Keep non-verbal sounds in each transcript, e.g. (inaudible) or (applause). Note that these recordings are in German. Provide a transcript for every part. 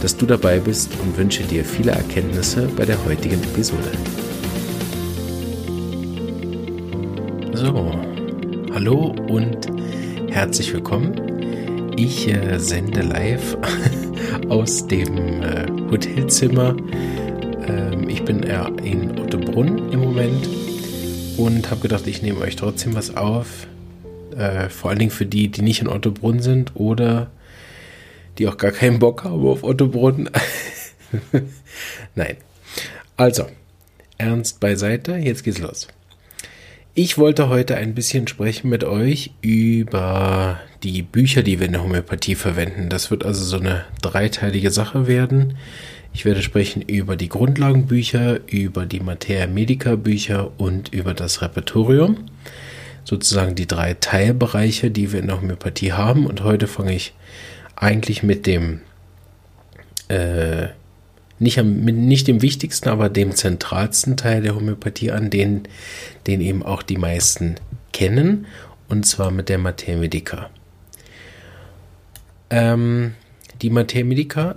dass du dabei bist und wünsche dir viele Erkenntnisse bei der heutigen Episode. So, hallo und herzlich willkommen. Ich äh, sende live (laughs) aus dem äh, Hotelzimmer. Ähm, ich bin äh, in Ottobrunn im Moment und habe gedacht, ich nehme euch trotzdem was auf. Äh, vor allen Dingen für die, die nicht in Ottobrunn sind oder die auch gar keinen Bock haben auf Ottobrunn. (laughs) Nein. Also, ernst beiseite, jetzt geht's los. Ich wollte heute ein bisschen sprechen mit euch über die Bücher, die wir in der Homöopathie verwenden. Das wird also so eine dreiteilige Sache werden. Ich werde sprechen über die Grundlagenbücher, über die Materia Medica Bücher und über das Repertorium. Sozusagen die drei Teilbereiche, die wir in der Homöopathie haben. Und heute fange ich eigentlich mit dem, äh, nicht, am, nicht dem wichtigsten, aber dem zentralsten Teil der Homöopathie an, den, den eben auch die meisten kennen, und zwar mit der Materia Medica. Ähm, die Materia Medica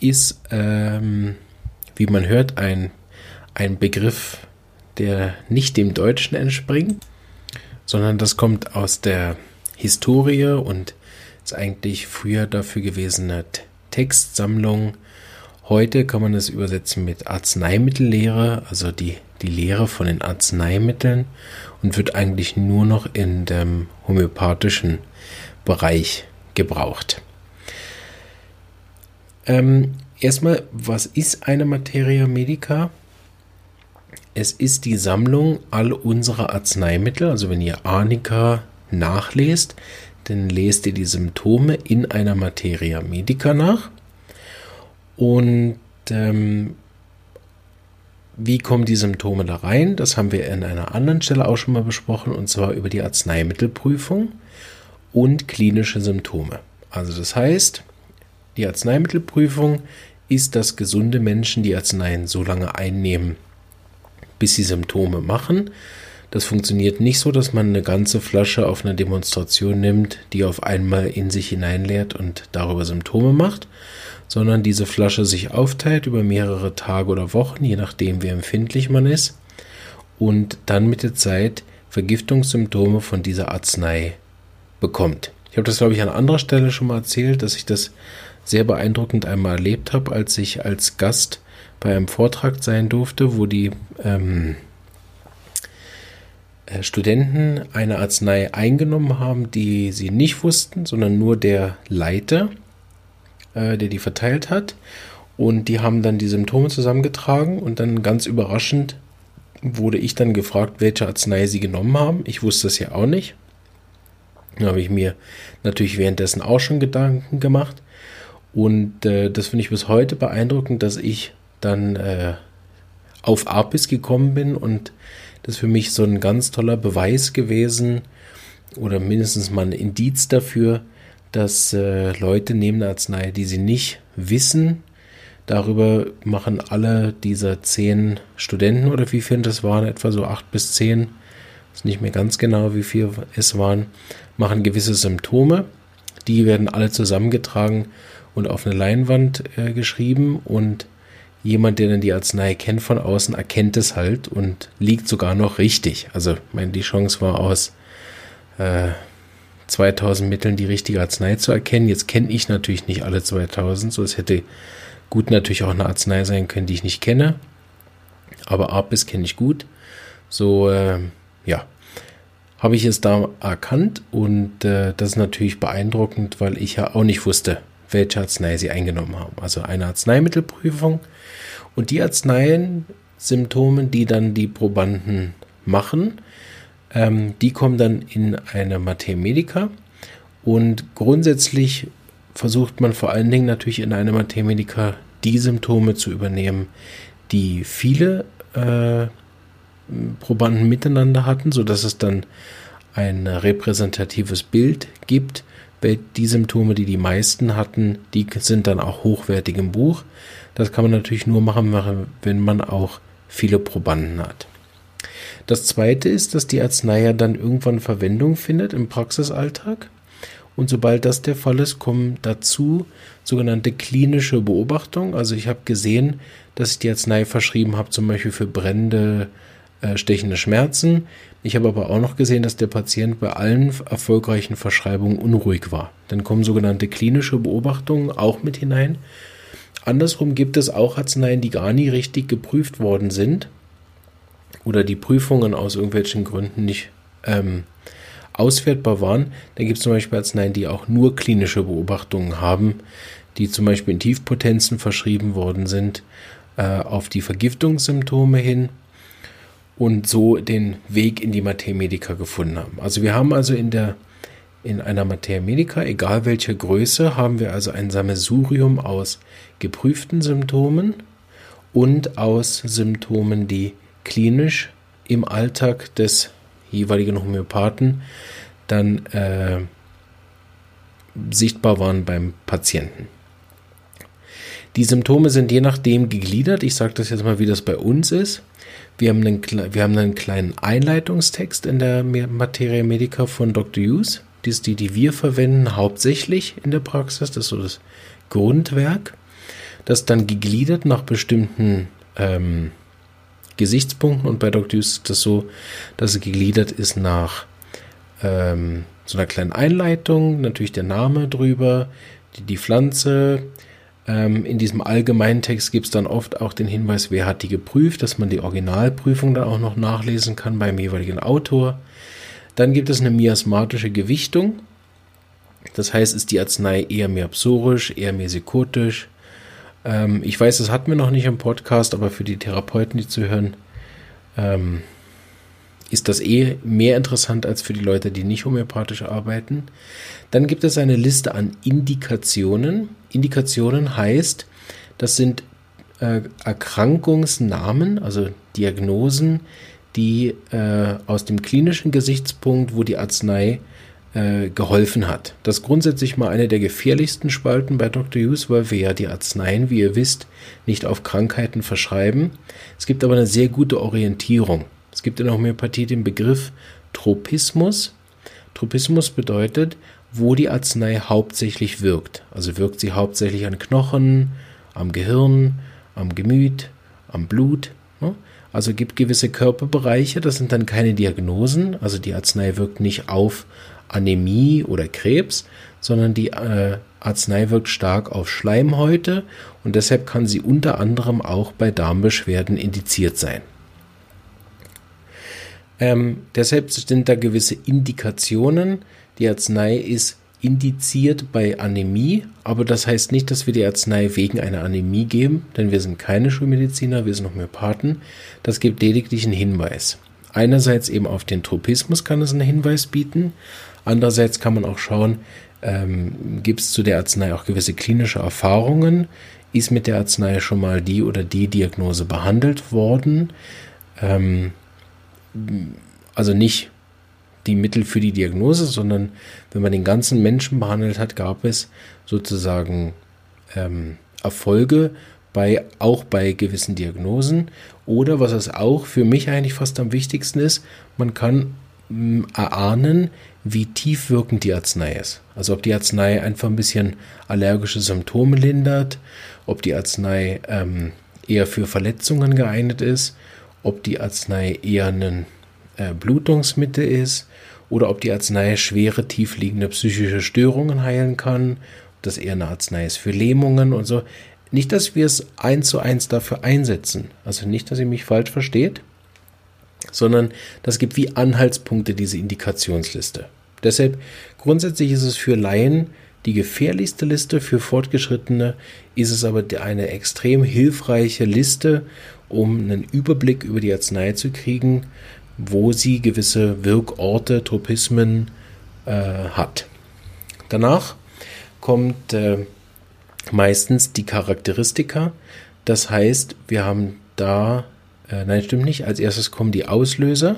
ist, ähm, wie man hört, ein, ein Begriff, der nicht dem Deutschen entspringt, sondern das kommt aus der Historie und ist eigentlich früher dafür gewesene Textsammlung. Heute kann man es übersetzen mit Arzneimittellehre, also die, die Lehre von den Arzneimitteln und wird eigentlich nur noch in dem homöopathischen Bereich gebraucht. Ähm, erstmal, was ist eine Materia Medica? Es ist die Sammlung all unserer Arzneimittel. Also wenn ihr Arnika nachlest, dann lest ihr die Symptome in einer Materia Medica nach. Und ähm, wie kommen die Symptome da rein? Das haben wir in einer anderen Stelle auch schon mal besprochen, und zwar über die Arzneimittelprüfung und klinische Symptome. Also das heißt, die Arzneimittelprüfung ist, dass gesunde Menschen die Arzneien so lange einnehmen, bis sie Symptome machen. Das funktioniert nicht so, dass man eine ganze Flasche auf einer Demonstration nimmt, die auf einmal in sich hineinleert und darüber Symptome macht, sondern diese Flasche sich aufteilt über mehrere Tage oder Wochen, je nachdem wie empfindlich man ist, und dann mit der Zeit Vergiftungssymptome von dieser Arznei bekommt. Ich habe das, glaube ich, an anderer Stelle schon mal erzählt, dass ich das sehr beeindruckend einmal erlebt habe, als ich als Gast bei einem Vortrag sein durfte, wo die ähm, äh, Studenten eine Arznei eingenommen haben, die sie nicht wussten, sondern nur der Leiter, äh, der die verteilt hat. Und die haben dann die Symptome zusammengetragen und dann ganz überraschend wurde ich dann gefragt, welche Arznei sie genommen haben. Ich wusste es ja auch nicht. Da habe ich mir natürlich währenddessen auch schon Gedanken gemacht. Und äh, das finde ich bis heute beeindruckend, dass ich dann äh, auf Apis gekommen bin und das ist für mich so ein ganz toller Beweis gewesen oder mindestens mal ein Indiz dafür, dass äh, Leute neben der Arznei, die sie nicht wissen, darüber machen alle dieser zehn Studenten oder wie viele das waren, etwa so acht bis zehn, ist nicht mehr ganz genau, wie viel es waren, machen gewisse Symptome. Die werden alle zusammengetragen und auf eine Leinwand äh, geschrieben und jemand, der dann die Arznei kennt von außen, erkennt es halt und liegt sogar noch richtig. Also, ich meine, die Chance war aus äh, 2000 Mitteln die richtige Arznei zu erkennen. Jetzt kenne ich natürlich nicht alle 2000, so es hätte gut natürlich auch eine Arznei sein können, die ich nicht kenne. Aber Apis kenne ich gut. So, äh, ja, habe ich es da erkannt und äh, das ist natürlich beeindruckend, weil ich ja auch nicht wusste, welche Arznei sie eingenommen haben. Also eine Arzneimittelprüfung und die Arzneien, Symptome, die dann die Probanden machen, ähm, die kommen dann in eine Mathemedica und grundsätzlich versucht man vor allen Dingen natürlich in einer Mathemedica die Symptome zu übernehmen, die viele äh, Probanden miteinander hatten, sodass es dann ein repräsentatives Bild gibt. Die Symptome, die die meisten hatten, die sind dann auch hochwertig im Buch. Das kann man natürlich nur machen, wenn man auch viele Probanden hat. Das zweite ist, dass die Arznei ja dann irgendwann Verwendung findet im Praxisalltag. Und sobald das der Fall ist, kommen dazu sogenannte klinische Beobachtungen. Also ich habe gesehen, dass ich die Arznei verschrieben habe, zum Beispiel für brennende, äh, stechende Schmerzen. Ich habe aber auch noch gesehen, dass der Patient bei allen erfolgreichen Verschreibungen unruhig war. Dann kommen sogenannte klinische Beobachtungen auch mit hinein. Andersrum gibt es auch Arzneien, die gar nie richtig geprüft worden sind oder die Prüfungen aus irgendwelchen Gründen nicht ähm, auswertbar waren. Da gibt es zum Beispiel Arzneien, die auch nur klinische Beobachtungen haben, die zum Beispiel in Tiefpotenzen verschrieben worden sind, äh, auf die Vergiftungssymptome hin und so den Weg in die Materia Medica gefunden haben. Also wir haben also in der in einer Materia Medica, egal welche Größe, haben wir also ein Sammelsurium aus geprüften Symptomen und aus Symptomen, die klinisch im Alltag des jeweiligen Homöopathen dann äh, sichtbar waren beim Patienten. Die Symptome sind je nachdem gegliedert. Ich sage das jetzt mal, wie das bei uns ist. Wir haben einen, wir haben einen kleinen Einleitungstext in der Materia Medica von Dr. Hughes. Die ist die, die wir verwenden, hauptsächlich in der Praxis. Das ist so das Grundwerk. Das dann gegliedert nach bestimmten ähm, Gesichtspunkten und bei Dr. Hughes ist das so, dass es gegliedert ist nach ähm, so einer kleinen Einleitung, natürlich der Name drüber, die, die Pflanze. Ähm, in diesem allgemeinen Text gibt es dann oft auch den Hinweis, wer hat die geprüft, dass man die Originalprüfung dann auch noch nachlesen kann beim jeweiligen Autor. Dann gibt es eine miasmatische Gewichtung. Das heißt, ist die Arznei eher mehr psorisch, eher mehr psychotisch, ähm, ich weiß, das hatten wir noch nicht im Podcast, aber für die Therapeuten, die zuhören, ähm, ist das eh mehr interessant als für die Leute, die nicht homöopathisch arbeiten. Dann gibt es eine Liste an Indikationen. Indikationen heißt, das sind äh, Erkrankungsnamen, also Diagnosen, die äh, aus dem klinischen Gesichtspunkt, wo die Arznei äh, geholfen hat. Das ist grundsätzlich mal eine der gefährlichsten Spalten bei Dr. Hughes, weil wir ja die Arzneien, wie ihr wisst, nicht auf Krankheiten verschreiben. Es gibt aber eine sehr gute Orientierung. Es gibt in der Homöopathie den Begriff Tropismus. Tropismus bedeutet, wo die Arznei hauptsächlich wirkt. Also wirkt sie hauptsächlich an Knochen, am Gehirn, am Gemüt, am Blut. Ne? Also gibt gewisse Körperbereiche, das sind dann keine Diagnosen. Also die Arznei wirkt nicht auf Anämie oder Krebs, sondern die äh, Arznei wirkt stark auf Schleimhäute und deshalb kann sie unter anderem auch bei Darmbeschwerden indiziert sein. Ähm, deshalb sind da gewisse Indikationen. Die Arznei ist indiziert bei Anämie, aber das heißt nicht, dass wir die Arznei wegen einer Anämie geben, denn wir sind keine Schulmediziner, wir sind Homöopathen. Das gibt lediglich einen Hinweis. Einerseits eben auf den Tropismus kann es einen Hinweis bieten, Andererseits kann man auch schauen, ähm, gibt es zu der Arznei auch gewisse klinische Erfahrungen? Ist mit der Arznei schon mal die oder die Diagnose behandelt worden? Ähm, also nicht die Mittel für die Diagnose, sondern wenn man den ganzen Menschen behandelt hat, gab es sozusagen ähm, Erfolge bei, auch bei gewissen Diagnosen. Oder was es auch für mich eigentlich fast am wichtigsten ist, man kann erahnen, wie tief wirkend die Arznei ist. Also ob die Arznei einfach ein bisschen allergische Symptome lindert, ob die Arznei ähm, eher für Verletzungen geeignet ist, ob die Arznei eher ein äh, Blutungsmittel ist oder ob die Arznei schwere, tiefliegende psychische Störungen heilen kann, ob das eher eine Arznei ist für Lähmungen und so. Nicht, dass wir es eins zu eins dafür einsetzen. Also nicht, dass ihr mich falsch versteht sondern das gibt wie Anhaltspunkte diese Indikationsliste. Deshalb grundsätzlich ist es für Laien die gefährlichste Liste, für Fortgeschrittene ist es aber eine extrem hilfreiche Liste, um einen Überblick über die Arznei zu kriegen, wo sie gewisse Wirkorte, Tropismen äh, hat. Danach kommt äh, meistens die Charakteristika. Das heißt, wir haben da äh, nein, stimmt nicht. Als erstes kommen die Auslöser.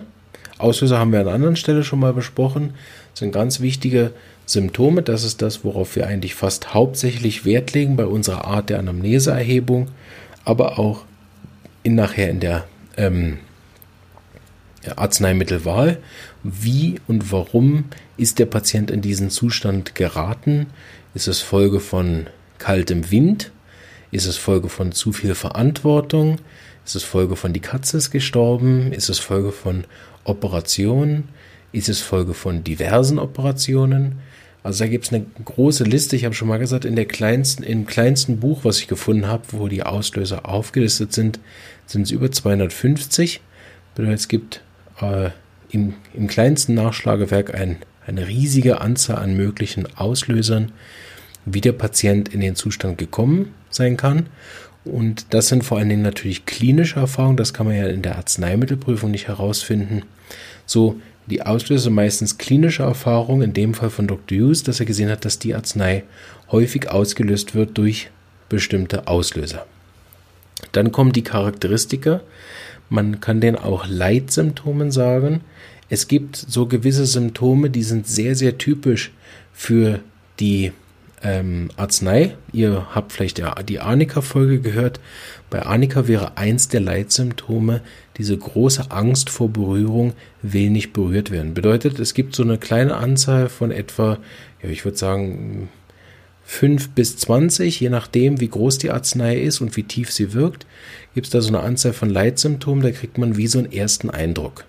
Auslöser haben wir an einer anderen Stelle schon mal besprochen. Das sind ganz wichtige Symptome. Das ist das, worauf wir eigentlich fast hauptsächlich Wert legen bei unserer Art der Anamneseerhebung, aber auch in, nachher in der ähm, Arzneimittelwahl. Wie und warum ist der Patient in diesen Zustand geraten? Ist es Folge von kaltem Wind? Ist es Folge von zu viel Verantwortung? Ist es Folge von die Katze ist gestorben? Ist es Folge von Operationen? Ist es Folge von diversen Operationen? Also da gibt es eine große Liste. Ich habe schon mal gesagt, in der kleinsten, im kleinsten Buch, was ich gefunden habe, wo die Auslöser aufgelistet sind, sind es über 250. Bedeutet, es gibt äh, im, im kleinsten Nachschlagewerk ein, eine riesige Anzahl an möglichen Auslösern, wie der Patient in den Zustand gekommen sein kann. Und das sind vor allen Dingen natürlich klinische Erfahrungen, das kann man ja in der Arzneimittelprüfung nicht herausfinden. So die Auslöser meistens klinische Erfahrungen, in dem Fall von Dr. Hughes, dass er gesehen hat, dass die Arznei häufig ausgelöst wird durch bestimmte Auslöser. Dann kommen die Charakteristika. Man kann denen auch Leitsymptomen sagen. Es gibt so gewisse Symptome, die sind sehr, sehr typisch für die ähm, Arznei. Ihr habt vielleicht die Arnika-Folge gehört. Bei Arnika wäre eins der Leitsymptome diese große Angst vor Berührung, will nicht berührt werden. Bedeutet, es gibt so eine kleine Anzahl von etwa, ja, ich würde sagen, 5 bis 20, je nachdem, wie groß die Arznei ist und wie tief sie wirkt, gibt es da so eine Anzahl von Leitsymptomen, da kriegt man wie so einen ersten Eindruck.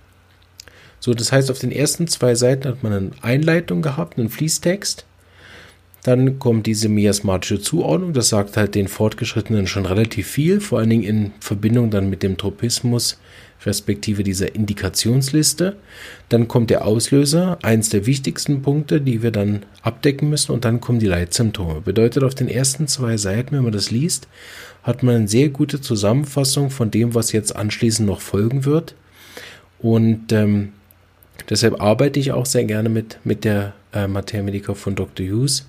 So, das heißt, auf den ersten zwei Seiten hat man eine Einleitung gehabt, einen Fließtext dann kommt diese miasmatische Zuordnung, das sagt halt den Fortgeschrittenen schon relativ viel, vor allen Dingen in Verbindung dann mit dem Tropismus respektive dieser Indikationsliste. Dann kommt der Auslöser, eins der wichtigsten Punkte, die wir dann abdecken müssen, und dann kommen die Leitsymptome. Bedeutet, auf den ersten zwei Seiten, wenn man das liest, hat man eine sehr gute Zusammenfassung von dem, was jetzt anschließend noch folgen wird. Und ähm, deshalb arbeite ich auch sehr gerne mit, mit der äh, Materia Medica von Dr. Hughes,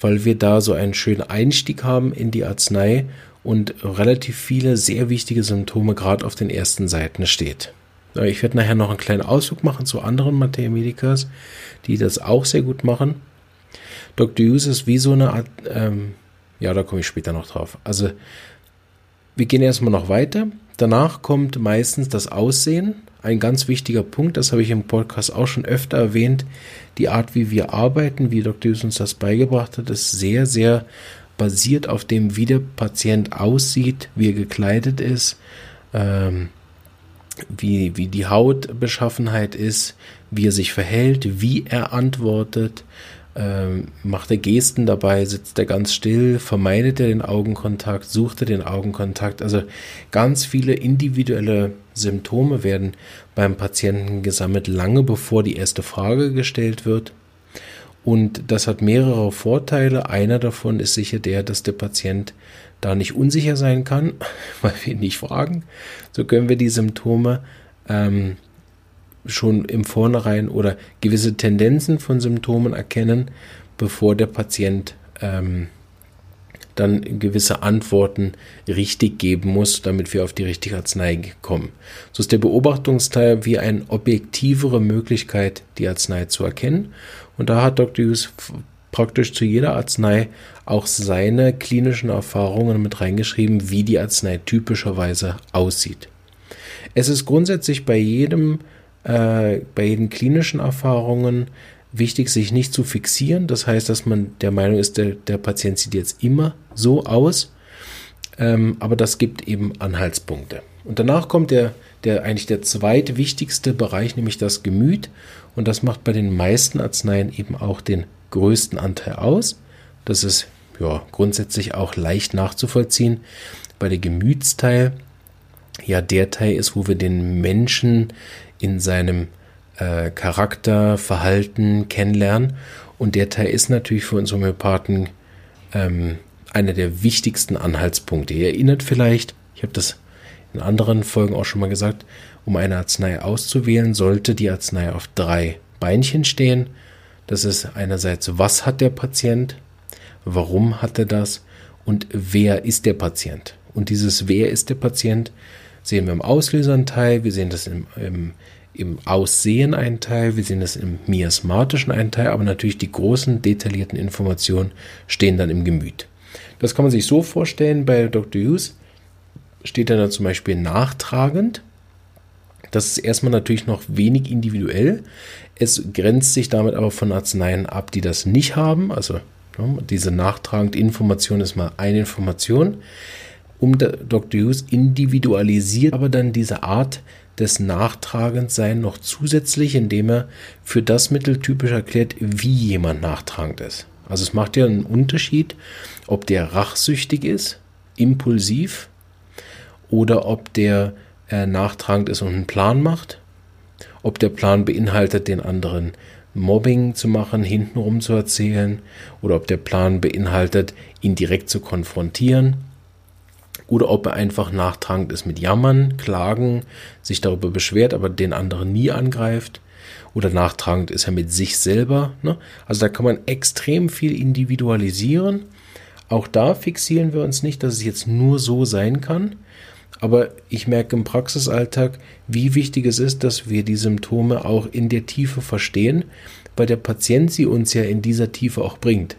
weil wir da so einen schönen Einstieg haben in die Arznei und relativ viele sehr wichtige Symptome gerade auf den ersten Seiten steht. Ich werde nachher noch einen kleinen Ausflug machen zu anderen Materia Medicas, die das auch sehr gut machen. Dr. Hughes ist wie so eine Art, ähm, ja, da komme ich später noch drauf. Also, wir gehen erstmal noch weiter. Danach kommt meistens das Aussehen, ein ganz wichtiger Punkt, das habe ich im Podcast auch schon öfter erwähnt. Die Art, wie wir arbeiten, wie Dr. Hughes uns das beigebracht hat, ist sehr, sehr basiert auf dem, wie der Patient aussieht, wie er gekleidet ist, ähm, wie, wie die Hautbeschaffenheit ist, wie er sich verhält, wie er antwortet, ähm, macht er Gesten dabei, sitzt er ganz still, vermeidet er den Augenkontakt, sucht er den Augenkontakt. Also ganz viele individuelle Symptome werden beim Patienten gesammelt, lange bevor die erste Frage gestellt wird. Und das hat mehrere Vorteile. Einer davon ist sicher der, dass der Patient da nicht unsicher sein kann, (laughs) weil wir ihn nicht fragen. So können wir die Symptome ähm, schon im Vornherein oder gewisse Tendenzen von Symptomen erkennen, bevor der Patient ähm, dann gewisse Antworten richtig geben muss, damit wir auf die richtige Arznei kommen. So ist der Beobachtungsteil wie eine objektivere Möglichkeit, die Arznei zu erkennen. Und da hat Dr. Hughes praktisch zu jeder Arznei auch seine klinischen Erfahrungen mit reingeschrieben, wie die Arznei typischerweise aussieht. Es ist grundsätzlich bei jedem äh, bei jeden klinischen Erfahrungen wichtig, sich nicht zu fixieren. Das heißt, dass man der Meinung ist, der, der Patient sieht jetzt immer so aus. Ähm, aber das gibt eben Anhaltspunkte. Und danach kommt der, der eigentlich der zweitwichtigste Bereich, nämlich das Gemüt. Und das macht bei den meisten Arzneien eben auch den größten Anteil aus. Das ist ja grundsätzlich auch leicht nachzuvollziehen. Bei der Gemütsteil ja der Teil ist, wo wir den Menschen in seinem äh, Charakter, Verhalten kennenlernen. Und der Teil ist natürlich für uns Homöopathen ähm, einer der wichtigsten Anhaltspunkte. Ihr erinnert vielleicht, ich habe das in anderen Folgen auch schon mal gesagt, um eine Arznei auszuwählen, sollte die Arznei auf drei Beinchen stehen. Das ist einerseits, was hat der Patient, warum hat er das und wer ist der Patient. Und dieses Wer ist der Patient sehen wir im Auslöser einen Teil, wir sehen das im, im, im Aussehen einen Teil, wir sehen das im miasmatischen einen Teil, aber natürlich die großen detaillierten Informationen stehen dann im Gemüt. Das kann man sich so vorstellen, bei Dr. Hughes steht dann zum Beispiel nachtragend. Das ist erstmal natürlich noch wenig individuell. Es grenzt sich damit aber von Arzneien ab, die das nicht haben. Also diese nachtragende Information ist mal eine Information. Um Dr. Hughes individualisiert aber dann diese Art des Nachtragendsein noch zusätzlich, indem er für das Mittel typisch erklärt, wie jemand nachtragend ist. Also es macht ja einen Unterschied, ob der rachsüchtig ist, impulsiv, oder ob der äh, nachtragend ist und einen Plan macht, ob der Plan beinhaltet, den anderen Mobbing zu machen, hintenrum zu erzählen, oder ob der Plan beinhaltet, ihn direkt zu konfrontieren, oder ob er einfach nachtragend ist mit Jammern, Klagen, sich darüber beschwert, aber den anderen nie angreift, oder nachtragend ist er mit sich selber. Ne? Also da kann man extrem viel individualisieren. Auch da fixieren wir uns nicht, dass es jetzt nur so sein kann, aber ich merke im Praxisalltag, wie wichtig es ist, dass wir die Symptome auch in der Tiefe verstehen, weil der Patient sie uns ja in dieser Tiefe auch bringt.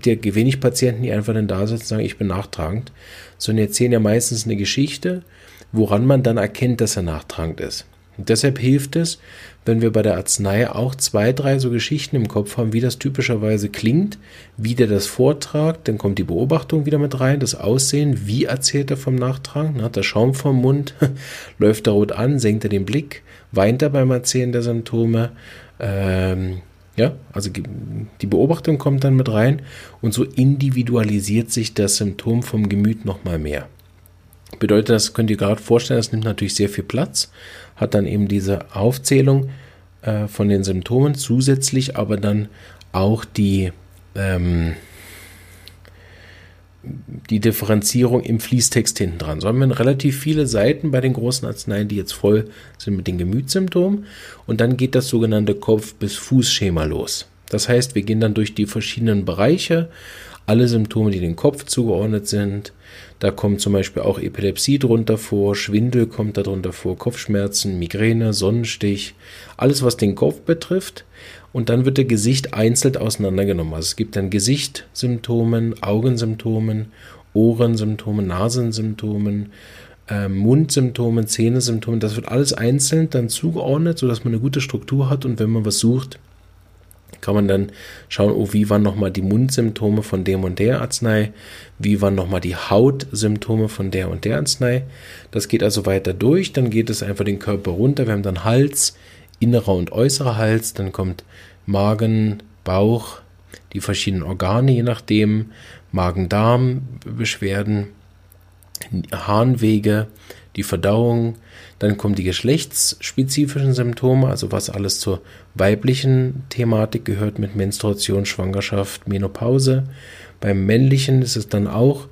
Gibt ja wenig Patienten, die einfach dann da sitzen und sagen, ich bin nachtragend, sondern erzählen ja meistens eine Geschichte, woran man dann erkennt, dass er nachtragend ist. Und deshalb hilft es, wenn wir bei der Arznei auch zwei, drei so Geschichten im Kopf haben, wie das typischerweise klingt, wie der das vortragt, dann kommt die Beobachtung wieder mit rein, das Aussehen, wie erzählt er vom Nachtragen, hat er Schaum vom Mund, (laughs) läuft er rot an, senkt er den Blick, weint er beim Erzählen der Symptome, ähm, ja, also die Beobachtung kommt dann mit rein und so individualisiert sich das Symptom vom Gemüt nochmal mehr. Bedeutet, das könnt ihr gerade vorstellen, das nimmt natürlich sehr viel Platz hat dann eben diese Aufzählung äh, von den Symptomen, zusätzlich aber dann auch die, ähm, die Differenzierung im Fließtext hinten dran. So haben wir relativ viele Seiten bei den großen Arzneien, die jetzt voll sind mit den Gemütssymptomen. Und dann geht das sogenannte Kopf- bis Fußschema los. Das heißt, wir gehen dann durch die verschiedenen Bereiche, alle Symptome, die dem Kopf zugeordnet sind, da kommt zum Beispiel auch Epilepsie drunter vor, Schwindel kommt darunter vor, Kopfschmerzen, Migräne, Sonnenstich, alles was den Kopf betrifft. Und dann wird der Gesicht einzeln auseinandergenommen. Also es gibt dann Gesichtssymptomen, Augensymptomen, Ohrensymptomen, Nasensymptomen, äh, Mundsymptomen, Zähnesymptomen. Das wird alles einzeln dann zugeordnet, sodass man eine gute Struktur hat und wenn man was sucht, kann man dann schauen, oh, wie waren nochmal die Mundsymptome von dem und der Arznei, wie waren nochmal die Hautsymptome von der und der Arznei. Das geht also weiter durch, dann geht es einfach den Körper runter. Wir haben dann Hals, innerer und äußerer Hals, dann kommt Magen, Bauch, die verschiedenen Organe, je nachdem, Magen-Darm-Beschwerden, Harnwege, die Verdauung, dann kommen die geschlechtsspezifischen Symptome, also was alles zur weiblichen Thematik gehört mit Menstruation, Schwangerschaft, Menopause. Beim männlichen ist es dann auch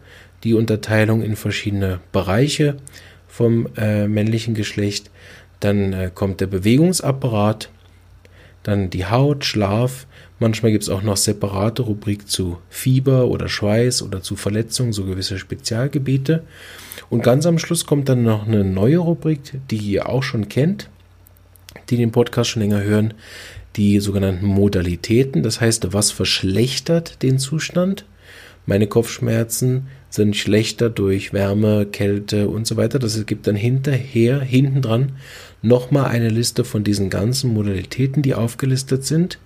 die Unterteilung in verschiedene Bereiche vom äh, männlichen Geschlecht. Dann äh, kommt der Bewegungsapparat, dann die Haut, Schlaf. Manchmal gibt es auch noch separate Rubrik zu Fieber oder Schweiß oder zu Verletzungen, so gewisse Spezialgebiete. Und ganz am Schluss kommt dann noch eine neue Rubrik, die ihr auch schon kennt, die den Podcast schon länger hören, die sogenannten Modalitäten. Das heißt, was verschlechtert den Zustand? Meine Kopfschmerzen sind schlechter durch Wärme, Kälte und so weiter. Das gibt dann hinterher, hinten dran, nochmal eine Liste von diesen ganzen Modalitäten, die aufgelistet sind.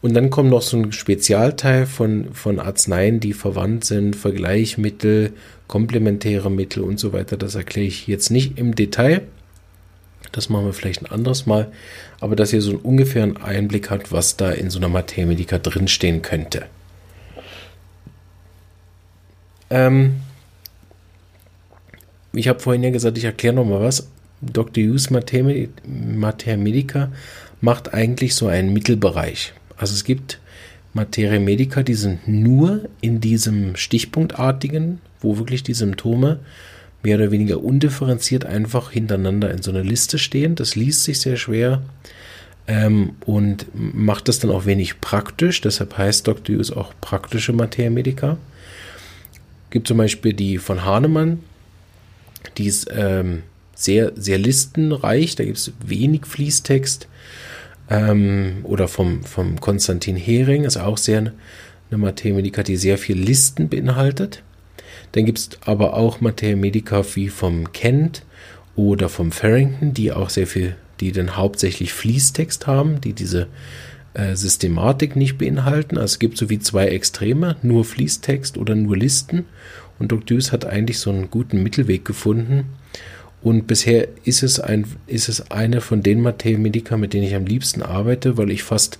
Und dann kommt noch so ein Spezialteil von, von Arzneien, die verwandt sind, Vergleichmittel, komplementäre Mittel und so weiter. Das erkläre ich jetzt nicht im Detail. Das machen wir vielleicht ein anderes Mal. Aber dass ihr so einen ungefähren Einblick habt, was da in so einer Materia drinstehen könnte. Ähm, ich habe vorhin ja gesagt, ich erkläre nochmal was. Dr. Hughes Materia Medica macht eigentlich so einen Mittelbereich. Also es gibt Materia Medica, die sind nur in diesem stichpunktartigen, wo wirklich die Symptome mehr oder weniger undifferenziert einfach hintereinander in so einer Liste stehen. Das liest sich sehr schwer ähm, und macht das dann auch wenig praktisch. Deshalb heißt Dr. Hughes auch praktische Materia Medica. Gibt zum Beispiel die von Hahnemann, Die ist ähm, sehr, sehr listenreich, da gibt es wenig Fließtext. Ähm, oder vom, vom Konstantin Hering ist auch sehr eine Medica, die sehr viel Listen beinhaltet. Dann gibt es aber auch Medica wie vom Kent oder vom Farrington, die auch sehr viel, die dann hauptsächlich Fließtext haben, die diese äh, Systematik nicht beinhalten. Also es gibt so wie zwei Extreme, nur Fließtext oder nur Listen. Und Doctus hat eigentlich so einen guten Mittelweg gefunden. Und bisher ist es, ein, ist es eine von den Medica, mit denen ich am liebsten arbeite, weil ich fast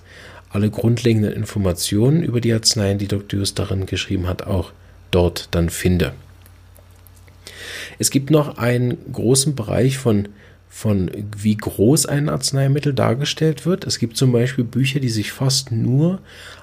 alle grundlegenden Informationen über die Arzneien, die Dr. Just darin geschrieben hat, auch dort dann finde. Es gibt noch einen großen Bereich von, von wie groß ein Arzneimittel dargestellt wird. Es gibt zum Beispiel Bücher, die sich fast nur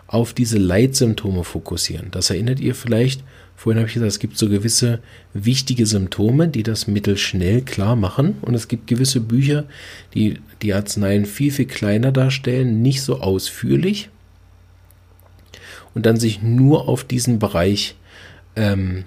auf diese Leitsymptome fokussieren. Das erinnert ihr vielleicht Vorhin habe ich gesagt, es gibt so gewisse wichtige Symptome, die das Mittel schnell klar machen. Und es gibt gewisse Bücher, die die Arzneien viel, viel kleiner darstellen, nicht so ausführlich. Und dann sich nur auf diesen Bereich ähm,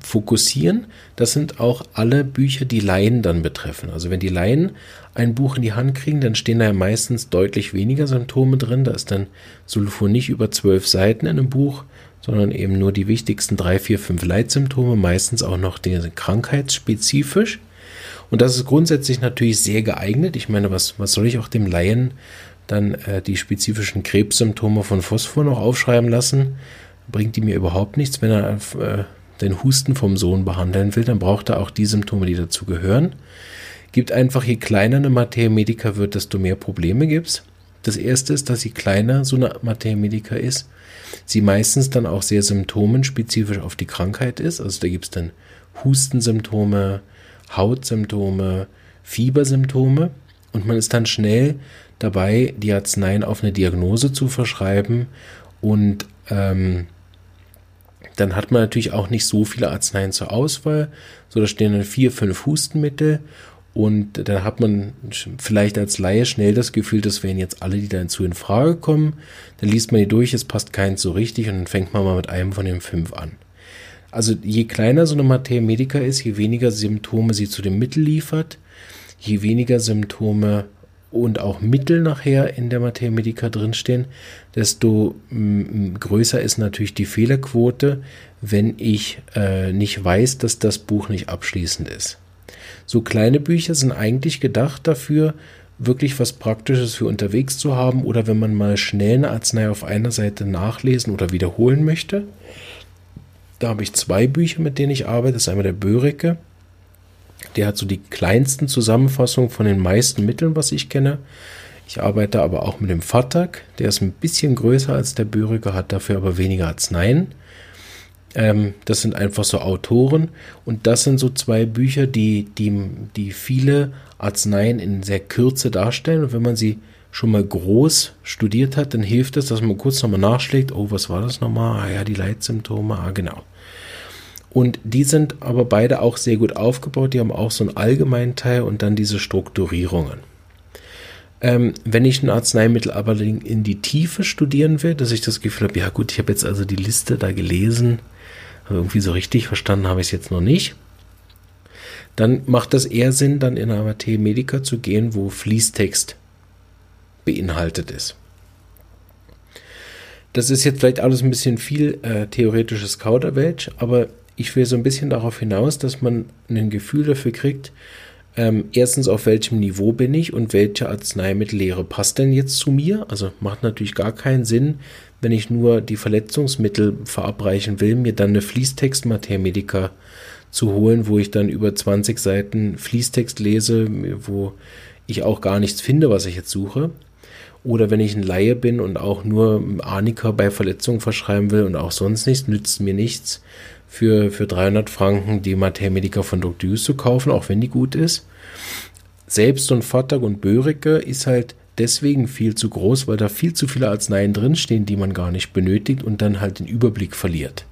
fokussieren. Das sind auch alle Bücher, die Laien dann betreffen. Also wenn die Laien ein Buch in die Hand kriegen, dann stehen da ja meistens deutlich weniger Symptome drin. Da ist dann Sulfur nicht über zwölf Seiten in einem Buch, sondern eben nur die wichtigsten drei, vier, fünf Leitsymptome, meistens auch noch die krankheitsspezifisch. Und das ist grundsätzlich natürlich sehr geeignet. Ich meine, was, was soll ich auch dem Laien dann äh, die spezifischen Krebssymptome von Phosphor noch aufschreiben lassen? Bringt die mir überhaupt nichts. Wenn er äh, den Husten vom Sohn behandeln will, dann braucht er auch die Symptome, die dazu gehören. Gibt einfach, je kleiner eine Materia Medica wird, desto mehr Probleme gibt es. Das erste ist, dass je kleiner so eine Materia Medica ist, sie meistens dann auch sehr symptomenspezifisch auf die Krankheit ist. Also da gibt es dann Hustensymptome, Hautsymptome, Fiebersymptome und man ist dann schnell dabei, die Arzneien auf eine Diagnose zu verschreiben und ähm, dann hat man natürlich auch nicht so viele Arzneien zur Auswahl. So, da stehen dann vier, fünf Hustenmittel und dann hat man vielleicht als Laie schnell das Gefühl, das wären jetzt alle, die dazu in Frage kommen. Dann liest man die durch, es passt keins so richtig und dann fängt man mal mit einem von den fünf an. Also je kleiner so eine Materia Medica ist, je weniger Symptome sie zu dem Mittel liefert, je weniger Symptome und auch Mittel nachher in der Materia Medica drinstehen, desto mm, größer ist natürlich die Fehlerquote, wenn ich äh, nicht weiß, dass das Buch nicht abschließend ist. So kleine Bücher sind eigentlich gedacht dafür, wirklich was Praktisches für unterwegs zu haben oder wenn man mal schnell eine Arznei auf einer Seite nachlesen oder wiederholen möchte. Da habe ich zwei Bücher, mit denen ich arbeite. Das ist einmal der Böreke. Der hat so die kleinsten Zusammenfassungen von den meisten Mitteln, was ich kenne. Ich arbeite aber auch mit dem Fatak. Der ist ein bisschen größer als der Böreke, hat dafür aber weniger Arzneien. Ähm, das sind einfach so Autoren und das sind so zwei Bücher, die, die, die viele Arzneien in sehr Kürze darstellen. Und wenn man sie schon mal groß studiert hat, dann hilft es, dass man kurz nochmal nachschlägt, oh, was war das nochmal? Ah ja, die Leitsymptome, ah genau. Und die sind aber beide auch sehr gut aufgebaut, die haben auch so einen allgemeinen Teil und dann diese Strukturierungen. Ähm, wenn ich ein Arzneimittel aber in die Tiefe studieren will, dass ich das Gefühl habe, ja gut, ich habe jetzt also die Liste da gelesen, aber irgendwie so richtig verstanden habe ich es jetzt noch nicht. Dann macht das eher Sinn, dann in eine AT Medica zu gehen, wo Fließtext beinhaltet ist. Das ist jetzt vielleicht alles ein bisschen viel äh, theoretisches Kauderwelsch, aber ich will so ein bisschen darauf hinaus, dass man ein Gefühl dafür kriegt, ähm, erstens, auf welchem Niveau bin ich und welche Arzneimittellehre passt denn jetzt zu mir? Also macht natürlich gar keinen Sinn, wenn ich nur die Verletzungsmittel verabreichen will, mir dann eine Fließtext-Materia zu holen, wo ich dann über 20 Seiten Fließtext lese, wo ich auch gar nichts finde, was ich jetzt suche. Oder wenn ich ein Laie bin und auch nur Arnika bei Verletzungen verschreiben will und auch sonst nichts, nützt mir nichts, für, für 300 Franken die Materia von Dr. zu kaufen, auch wenn die gut ist. Selbst und Vattag und Börike ist halt deswegen viel zu groß, weil da viel zu viele Arzneien drinstehen, die man gar nicht benötigt und dann halt den Überblick verliert.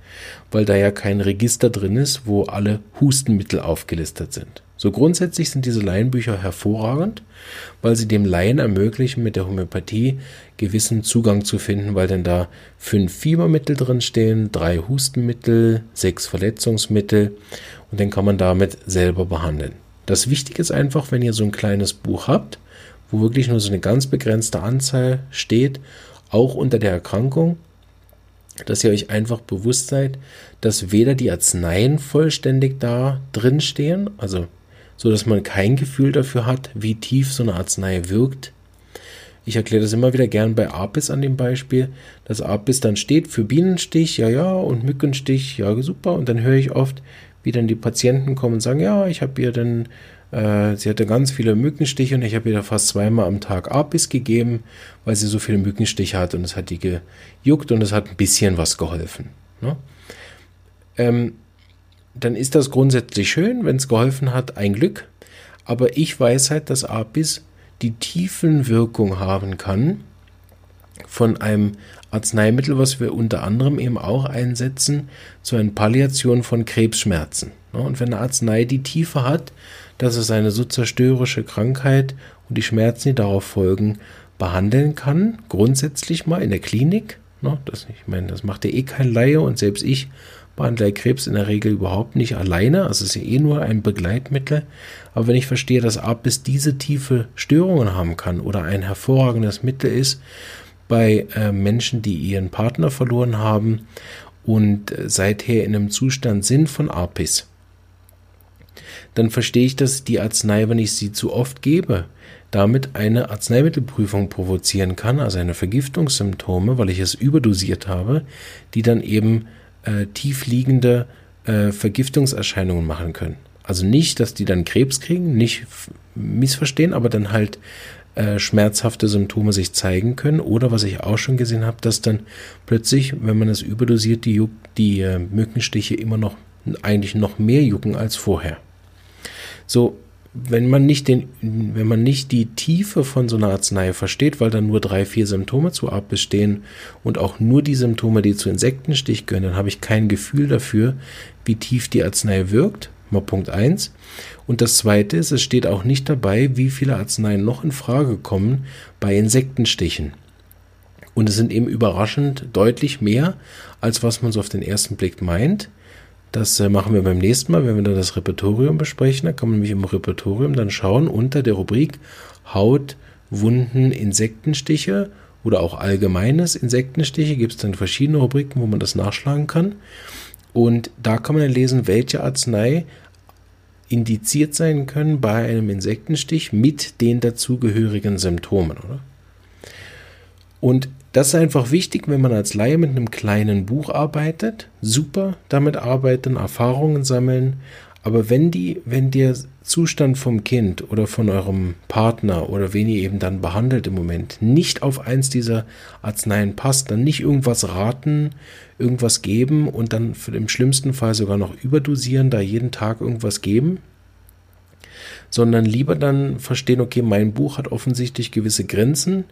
Weil da ja kein Register drin ist, wo alle Hustenmittel aufgelistet sind. So grundsätzlich sind diese Laienbücher hervorragend, weil sie dem Laien ermöglichen, mit der Homöopathie gewissen Zugang zu finden, weil dann da fünf Fiebermittel drin stehen, drei Hustenmittel, sechs Verletzungsmittel und dann kann man damit selber behandeln. Das Wichtige ist einfach, wenn ihr so ein kleines Buch habt, wo wirklich nur so eine ganz begrenzte Anzahl steht, auch unter der Erkrankung, dass ihr euch einfach bewusst seid, dass weder die Arzneien vollständig da drin stehen, also so dass man kein Gefühl dafür hat, wie tief so eine Arznei wirkt. Ich erkläre das immer wieder gern bei Apis an dem Beispiel, dass Apis dann steht für Bienenstich, ja, ja, und Mückenstich, ja, super. Und dann höre ich oft, wie dann die Patienten kommen und sagen, ja, ich habe ihr dann, äh, sie hatte ganz viele Mückenstiche und ich habe ihr da fast zweimal am Tag Apis gegeben, weil sie so viele Mückenstiche hat und es hat die gejuckt und es hat ein bisschen was geholfen. Ne? Ähm, dann ist das grundsätzlich schön, wenn es geholfen hat, ein Glück. Aber ich weiß halt, dass Apis die Tiefenwirkung haben kann von einem Arzneimittel, was wir unter anderem eben auch einsetzen, zur Palliation von Krebsschmerzen. Und wenn eine Arznei die Tiefe hat, dass es eine so zerstörerische Krankheit und die Schmerzen, die darauf folgen, behandeln kann, grundsätzlich mal in der Klinik. Das, ich meine, das macht ja eh kein Laie und selbst ich behandle Krebs in der Regel überhaupt nicht alleine. Also es ist ja eh nur ein Begleitmittel. Aber wenn ich verstehe, dass Apis diese tiefe Störungen haben kann oder ein hervorragendes Mittel ist bei äh, Menschen, die ihren Partner verloren haben und äh, seither in einem Zustand sind von Apis, dann verstehe ich, dass die Arznei, wenn ich sie zu oft gebe, damit eine Arzneimittelprüfung provozieren kann, also eine Vergiftungssymptome, weil ich es überdosiert habe, die dann eben äh, tiefliegende äh, Vergiftungserscheinungen machen können. Also nicht, dass die dann Krebs kriegen, nicht missverstehen, aber dann halt äh, schmerzhafte Symptome sich zeigen können. Oder was ich auch schon gesehen habe, dass dann plötzlich, wenn man es überdosiert, die, die äh, Mückenstiche immer noch eigentlich noch mehr jucken als vorher. So, wenn man nicht den, wenn man nicht die Tiefe von so einer Arznei versteht, weil dann nur drei, vier Symptome zu ab bestehen und auch nur die Symptome, die zu Insektenstich gehören, dann habe ich kein Gefühl dafür, wie tief die Arznei wirkt. Mal Punkt eins. Und das zweite ist, es steht auch nicht dabei, wie viele Arzneien noch in Frage kommen bei Insektenstichen. Und es sind eben überraschend deutlich mehr, als was man so auf den ersten Blick meint. Das äh, machen wir beim nächsten Mal, wenn wir dann das Repertorium besprechen. Da kann man nämlich im Repertorium dann schauen unter der Rubrik Haut, Wunden, Insektenstiche oder auch allgemeines Insektenstiche. Gibt es dann verschiedene Rubriken, wo man das nachschlagen kann. Und da kann man dann lesen, welche Arznei indiziert sein können bei einem Insektenstich mit den dazugehörigen Symptomen, oder? Und das ist einfach wichtig, wenn man als Laie mit einem kleinen Buch arbeitet. Super damit arbeiten, Erfahrungen sammeln. Aber wenn die, wenn der Zustand vom Kind oder von eurem Partner oder wen ihr eben dann behandelt im Moment nicht auf eins dieser Arzneien passt, dann nicht irgendwas raten, irgendwas geben und dann im schlimmsten Fall sogar noch überdosieren, da jeden Tag irgendwas geben, sondern lieber dann verstehen, okay, mein Buch hat offensichtlich gewisse Grenzen,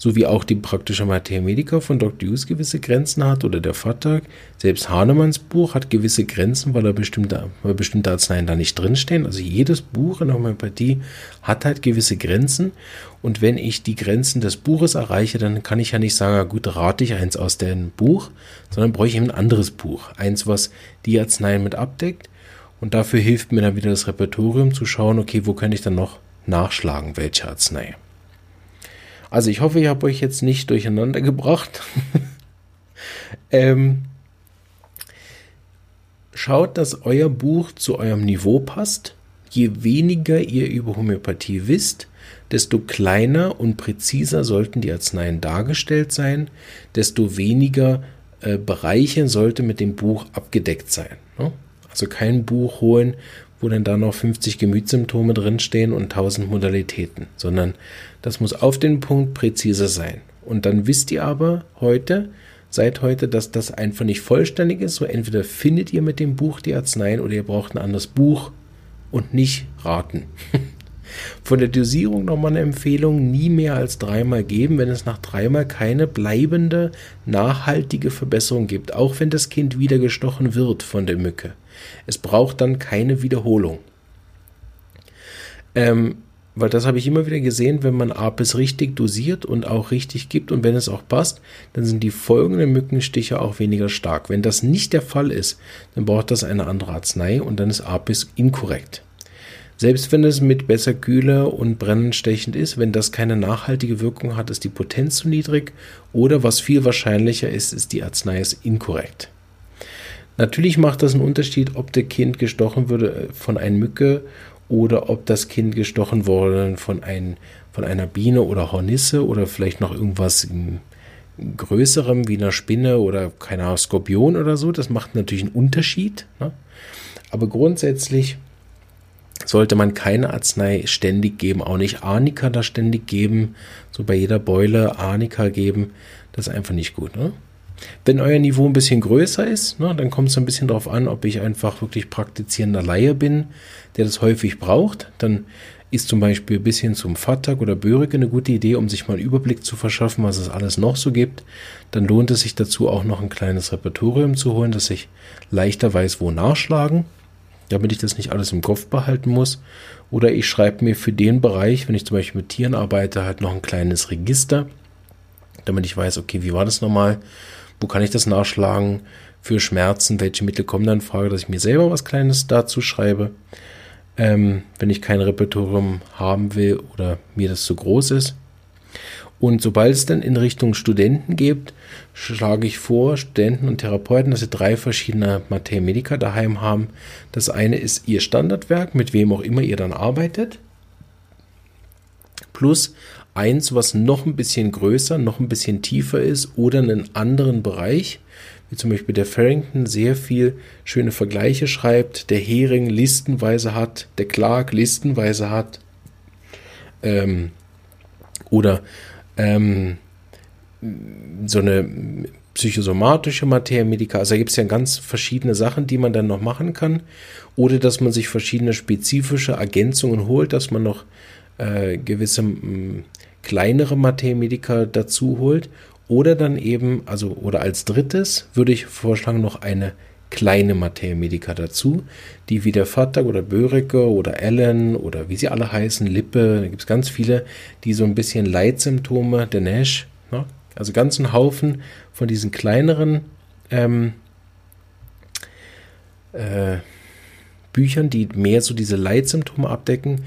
so wie auch die praktische Mathematiker von Dr. Hughes gewisse Grenzen hat oder der Vater. Selbst Hahnemanns Buch hat gewisse Grenzen, weil er bestimmte, weil bestimmte Arzneien da nicht drinstehen. Also jedes Buch in der Homöopathie hat halt gewisse Grenzen. Und wenn ich die Grenzen des Buches erreiche, dann kann ich ja nicht sagen, gut, rate ich eins aus dem Buch, sondern bräuchte ich ein anderes Buch. Eins, was die Arzneien mit abdeckt. Und dafür hilft mir dann wieder das Repertorium zu schauen, okay, wo kann ich dann noch nachschlagen, welche Arznei. Also ich hoffe, ich habe euch jetzt nicht durcheinander gebracht. (laughs) ähm, schaut, dass euer Buch zu eurem Niveau passt. Je weniger ihr über Homöopathie wisst, desto kleiner und präziser sollten die Arzneien dargestellt sein, desto weniger äh, Bereiche sollte mit dem Buch abgedeckt sein. Ne? Also kein Buch holen, wo dann da noch 50 Gemütssymptome drinstehen und 1000 Modalitäten, sondern das muss auf den Punkt präzise sein. Und dann wisst ihr aber heute, seit heute, dass das einfach nicht vollständig ist. So entweder findet ihr mit dem Buch die Arzneien oder ihr braucht ein anderes Buch und nicht raten. (laughs) Von der Dosierung nochmal eine Empfehlung, nie mehr als dreimal geben, wenn es nach dreimal keine bleibende, nachhaltige Verbesserung gibt, auch wenn das Kind wieder gestochen wird von der Mücke. Es braucht dann keine Wiederholung. Ähm, weil das habe ich immer wieder gesehen, wenn man Apis richtig dosiert und auch richtig gibt und wenn es auch passt, dann sind die folgenden Mückenstiche auch weniger stark. Wenn das nicht der Fall ist, dann braucht das eine andere Arznei und dann ist Apis inkorrekt. Selbst wenn es mit besser Kühle und brennend stechend ist, wenn das keine nachhaltige Wirkung hat, ist die Potenz zu niedrig oder was viel wahrscheinlicher ist, ist die Arznei ist inkorrekt. Natürlich macht das einen Unterschied, ob der Kind gestochen würde von einer Mücke oder ob das Kind gestochen wurde von, ein, von einer Biene oder Hornisse oder vielleicht noch irgendwas Größerem wie einer Spinne oder keine Ahnung, Skorpion oder so. Das macht natürlich einen Unterschied. Ne? Aber grundsätzlich sollte man keine Arznei ständig geben, auch nicht Arnika da ständig geben, so bei jeder Beule Arnika geben. Das ist einfach nicht gut. Ne? Wenn euer Niveau ein bisschen größer ist, ne, dann kommt es ein bisschen darauf an, ob ich einfach wirklich praktizierender Laie bin, der das häufig braucht. Dann ist zum Beispiel bis hin zum Fattag oder Börek eine gute Idee, um sich mal einen Überblick zu verschaffen, was es alles noch so gibt. Dann lohnt es sich dazu auch noch ein kleines Repertorium zu holen, dass ich leichter weiß, wo nachschlagen, damit ich das nicht alles im Kopf behalten muss. Oder ich schreibe mir für den Bereich, wenn ich zum Beispiel mit Tieren arbeite, halt noch ein kleines Register, damit ich weiß, okay, wie war das nochmal? Wo kann ich das nachschlagen? Für Schmerzen, welche Mittel kommen dann in Frage, dass ich mir selber was Kleines dazu schreibe, ähm, wenn ich kein Repertorium haben will oder mir das zu groß ist. Und sobald es dann in Richtung Studenten geht, schlage ich vor, Studenten und Therapeuten, dass sie drei verschiedene Materia Medica daheim haben. Das eine ist ihr Standardwerk, mit wem auch immer ihr dann arbeitet. Plus eins, was noch ein bisschen größer, noch ein bisschen tiefer ist oder einen anderen Bereich, wie zum Beispiel der Farrington sehr viel schöne Vergleiche schreibt, der Hering listenweise hat, der Clark listenweise hat, ähm, oder ähm, so eine psychosomatische Materia Medica. Also da gibt es ja ganz verschiedene Sachen, die man dann noch machen kann. Oder dass man sich verschiedene spezifische Ergänzungen holt, dass man noch äh, gewisse mh, kleinere Materia dazu holt. Oder dann eben, also, oder als drittes würde ich vorschlagen, noch eine kleine Materia dazu, die wie der Vater oder Böreke oder Allen oder wie sie alle heißen, Lippe, da gibt es ganz viele, die so ein bisschen Leitsymptome der Nash, ne? also ganzen Haufen von diesen kleineren ähm, äh, Büchern, die mehr so diese Leitsymptome abdecken.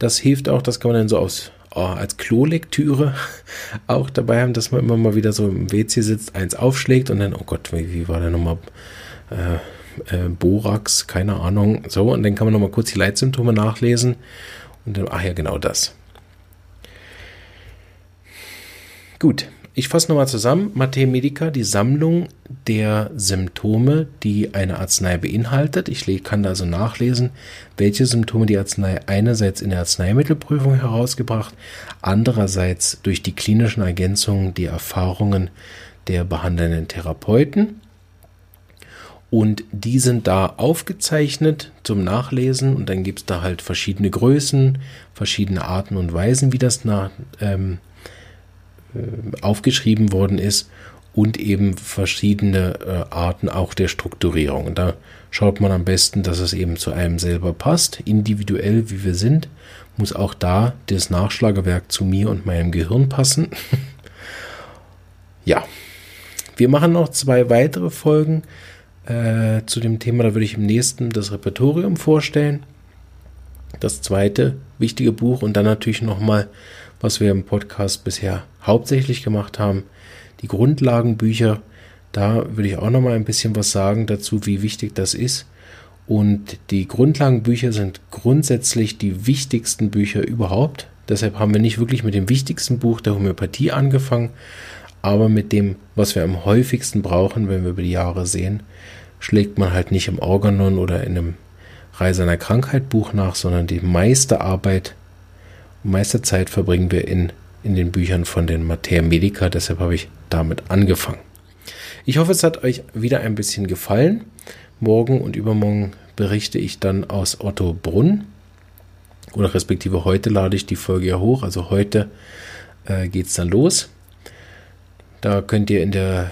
Das hilft auch, das kann man dann so aus als Klolektüre (laughs) auch dabei haben, dass man immer mal wieder so im WC sitzt, eins aufschlägt und dann, oh Gott, wie, war der nochmal? Äh, äh, Borax, keine Ahnung. So, und dann kann man nochmal kurz die Leitsymptome nachlesen. Und dann, ach ja, genau das. Gut, ich fasse nochmal zusammen. Mate Medica, die Sammlung der Symptome, die eine Arznei beinhaltet. Ich kann da also nachlesen, welche Symptome die Arznei einerseits in der Arzneimittelprüfung herausgebracht, andererseits durch die klinischen Ergänzungen die Erfahrungen der behandelnden Therapeuten. Und die sind da aufgezeichnet zum Nachlesen und dann gibt es da halt verschiedene Größen, verschiedene Arten und Weisen, wie das nach, ähm, äh, aufgeschrieben worden ist und eben verschiedene äh, Arten auch der Strukturierung. Und da schaut man am besten, dass es eben zu einem selber passt. Individuell, wie wir sind, muss auch da das Nachschlagewerk zu mir und meinem Gehirn passen. (laughs) ja, wir machen noch zwei weitere Folgen äh, zu dem Thema. Da würde ich im nächsten das Repertorium vorstellen. Das zweite wichtige Buch und dann natürlich nochmal, was wir im Podcast bisher hauptsächlich gemacht haben. Die Grundlagenbücher, da würde ich auch noch mal ein bisschen was sagen dazu, wie wichtig das ist. Und die Grundlagenbücher sind grundsätzlich die wichtigsten Bücher überhaupt. Deshalb haben wir nicht wirklich mit dem wichtigsten Buch der Homöopathie angefangen, aber mit dem, was wir am häufigsten brauchen, wenn wir über die Jahre sehen, schlägt man halt nicht im Organon oder in einem Reise einer Krankheit Buch nach, sondern die meiste Arbeit, meiste Zeit verbringen wir in in den Büchern von den Mater Medica. Deshalb habe ich damit angefangen. Ich hoffe, es hat euch wieder ein bisschen gefallen. Morgen und übermorgen berichte ich dann aus Otto Brunn. Oder respektive heute lade ich die Folge ja hoch. Also heute äh, geht es dann los. Da könnt ihr in der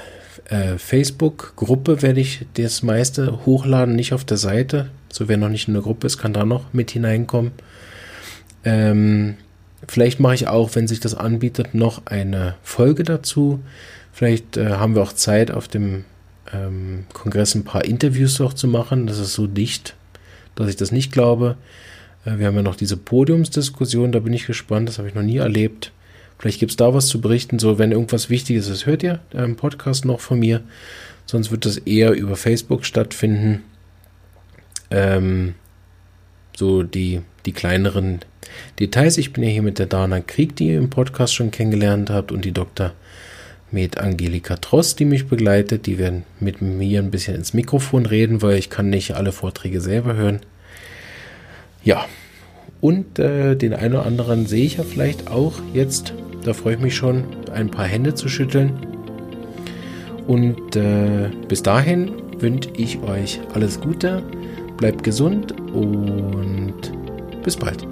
äh, Facebook-Gruppe werde ich das meiste hochladen, nicht auf der Seite. So wer noch nicht in der Gruppe ist, kann da noch mit hineinkommen. Ähm, vielleicht mache ich auch, wenn sich das anbietet, noch eine Folge dazu. Vielleicht äh, haben wir auch Zeit, auf dem ähm, Kongress ein paar Interviews auch zu machen. Das ist so dicht, dass ich das nicht glaube. Äh, wir haben ja noch diese Podiumsdiskussion, da bin ich gespannt, das habe ich noch nie erlebt. Vielleicht gibt es da was zu berichten. So, wenn irgendwas Wichtiges ist, hört ihr im Podcast noch von mir. Sonst wird das eher über Facebook stattfinden. Ähm, so die, die kleineren Details. Ich bin ja hier mit der Dana Krieg, die ihr im Podcast schon kennengelernt habt, und die Dr. Med Angelika Trost, die mich begleitet. Die werden mit mir ein bisschen ins Mikrofon reden, weil ich kann nicht alle Vorträge selber hören. Ja, und äh, den einen oder anderen sehe ich ja vielleicht auch jetzt. Da freue ich mich schon, ein paar Hände zu schütteln. Und äh, bis dahin wünsche ich euch alles Gute, bleibt gesund und bis bald.